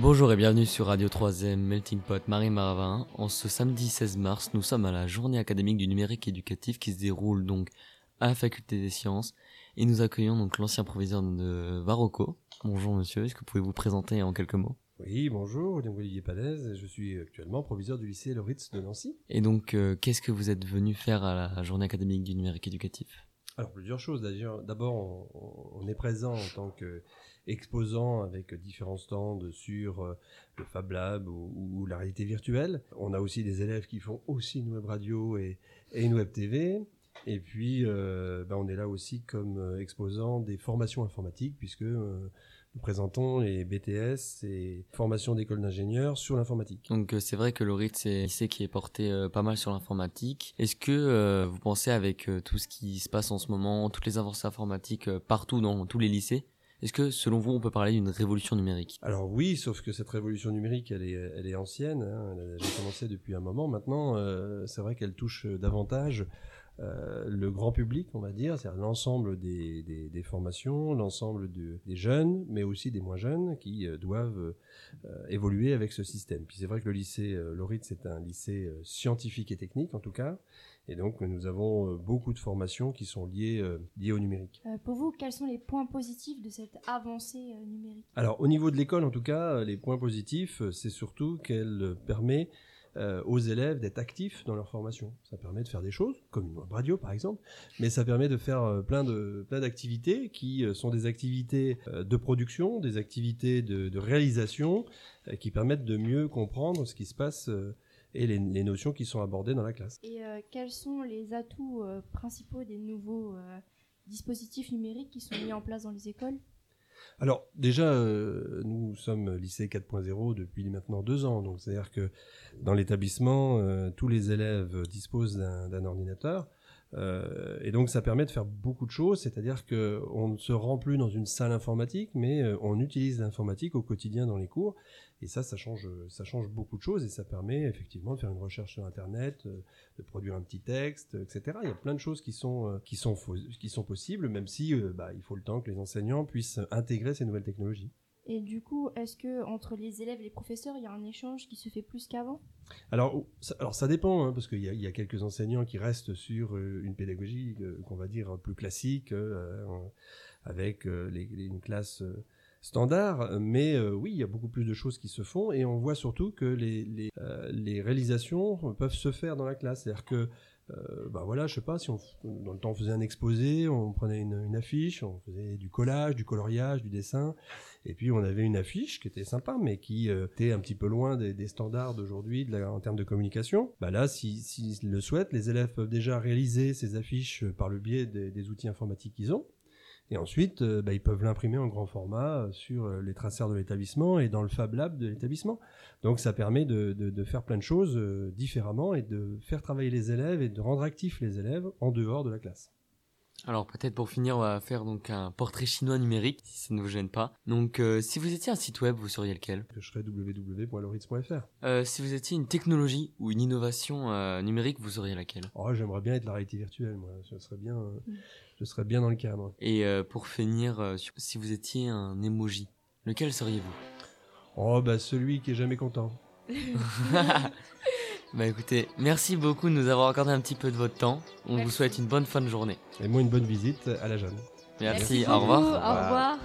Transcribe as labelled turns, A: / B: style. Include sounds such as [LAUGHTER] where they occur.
A: Bonjour et bienvenue sur Radio 3M Melting Pot Marie Maravin. En ce samedi 16 mars, nous sommes à la journée académique du numérique éducatif qui se déroule donc à la faculté des sciences et nous accueillons donc l'ancien proviseur de Varocco. Bonjour monsieur, est-ce que vous pouvez vous présenter en quelques mots?
B: Oui, bonjour, Olivier Palaise, je suis actuellement proviseur du lycée Loritz de Nancy.
A: Et donc, euh, qu'est-ce que vous êtes venu faire à la journée académique du numérique éducatif?
B: Alors, plusieurs choses. D'abord, on, est présent en tant qu'exposant avec différents stands sur euh, le Fab Lab ou, la réalité virtuelle. On a aussi des élèves qui font aussi une web radio et une web TV. Et puis, euh, ben, on est là aussi comme euh, exposant des formations informatiques, puisque euh, nous présentons les BTS et formations d'école d'ingénieurs sur l'informatique.
A: Donc c'est vrai que Lorit c'est un lycée qui est porté euh, pas mal sur l'informatique. Est-ce que euh, vous pensez avec euh, tout ce qui se passe en ce moment, toutes les avancées informatiques partout dans tous les lycées, est-ce que selon vous on peut parler d'une révolution numérique?
B: Alors oui, sauf que cette révolution numérique, elle est, elle est ancienne, hein, elle a déjà commencé depuis un moment. Maintenant, c'est vrai qu'elle touche davantage euh, le grand public, on va dire, c'est-à-dire l'ensemble des, des, des formations, l'ensemble de- des jeunes, mais aussi des moins jeunes qui euh, doivent euh, évoluer avec ce système. Puis c'est vrai que le lycée Loritz, c'est un lycée scientifique et technique en tout cas, et donc nous avons beaucoup de formations qui sont liées, liées au numérique.
C: Pour vous, quels sont les points positifs de cette avancée numérique?
B: Alors, au niveau de l'école, en tout cas, les points positifs, c'est surtout qu'elle permet euh, aux élèves d'être actifs dans leur formation. Ça permet de faire des choses, comme une radio par exemple, mais ça permet de faire euh, plein de plein d'activités qui euh, sont des activités de production, des activités de, réalisation, qui permettent de mieux comprendre ce qui se passe et les, les notions qui sont abordées dans la classe.
C: Et quels sont les atouts principaux des nouveaux dispositifs numériques qui sont mis en place dans les écoles?
B: Alors déjà, euh, nous sommes lycée 4.0 depuis maintenant deux ans, donc c'est-à-dire que dans l'établissement, euh, tous les élèves disposent d'un d'un ordinateur. Euh, et donc ça permet de faire beaucoup de choses, c'est-à-dire que on ne se rend plus dans une salle informatique, mais euh, on utilise l'informatique au quotidien dans les cours, et ça, ça change, ça change beaucoup de choses, et ça permet effectivement de faire une recherche sur Internet, euh, de produire un petit texte, etc. Il y a plein de choses qui sont qui sont qui sont possibles, même si bah, il faut le temps que les enseignants puissent intégrer ces nouvelles technologies.
C: Et du coup, est-ce que entre les élèves et les professeurs, il y a un échange qui se fait plus qu'avant?
B: Alors, ça, alors ça dépend, hein, parce qu'il y, a- quelques enseignants qui restent sur euh, une pédagogie euh, qu'on va dire plus classique, euh, avec euh, une classe standard, mais oui, il y a beaucoup plus de choses qui se font, et on voit surtout que les, les réalisations peuvent se faire dans la classe, c'est-à-dire que euh, bah voilà, je sais pas, si on, dans le temps on faisait un exposé, on prenait une, affiche, on faisait du collage, du coloriage, du dessin, et puis on avait une affiche qui était sympa, mais qui euh, était un petit peu loin des, standards d'aujourd'hui en termes de communication. Bah là, s'ils si, s'ils le souhaitent, les élèves peuvent déjà réaliser ces affiches par le biais des, des outils informatiques qu'ils ont. Et ensuite, euh, bah, ils peuvent l'imprimer en grand format euh, sur euh, les traceurs de l'établissement et dans le Fab Lab de l'établissement. Donc ça permet de, faire plein de choses différemment et de faire travailler les élèves et de rendre actifs les élèves en dehors de la classe.
A: Alors peut-être pour finir, on va faire donc un portrait chinois numérique, si ça ne vous gêne pas. Donc euh, si vous étiez un site web, vous seriez lequel?
B: Je serai www.loritz.fr.
A: euh, Si vous étiez une technologie ou une innovation euh, numérique, vous seriez laquelle?
B: Oh, j'aimerais bien être la réalité virtuelle, moi. Je serais bien, euh,
C: Mm.
B: je serais bien dans le cadre.
A: Et euh, pour finir, euh, si vous étiez un emoji, lequel seriez-vous?
B: Oh, bah celui qui est jamais content. [LAUGHS] [LAUGHS]
A: Bah écoutez, merci beaucoup de nous avoir accordé un petit peu de votre temps. On vous souhaite une bonne fin de journée.
B: Et moi, une bonne visite à la jeune.
A: Merci, au revoir.
C: Au revoir.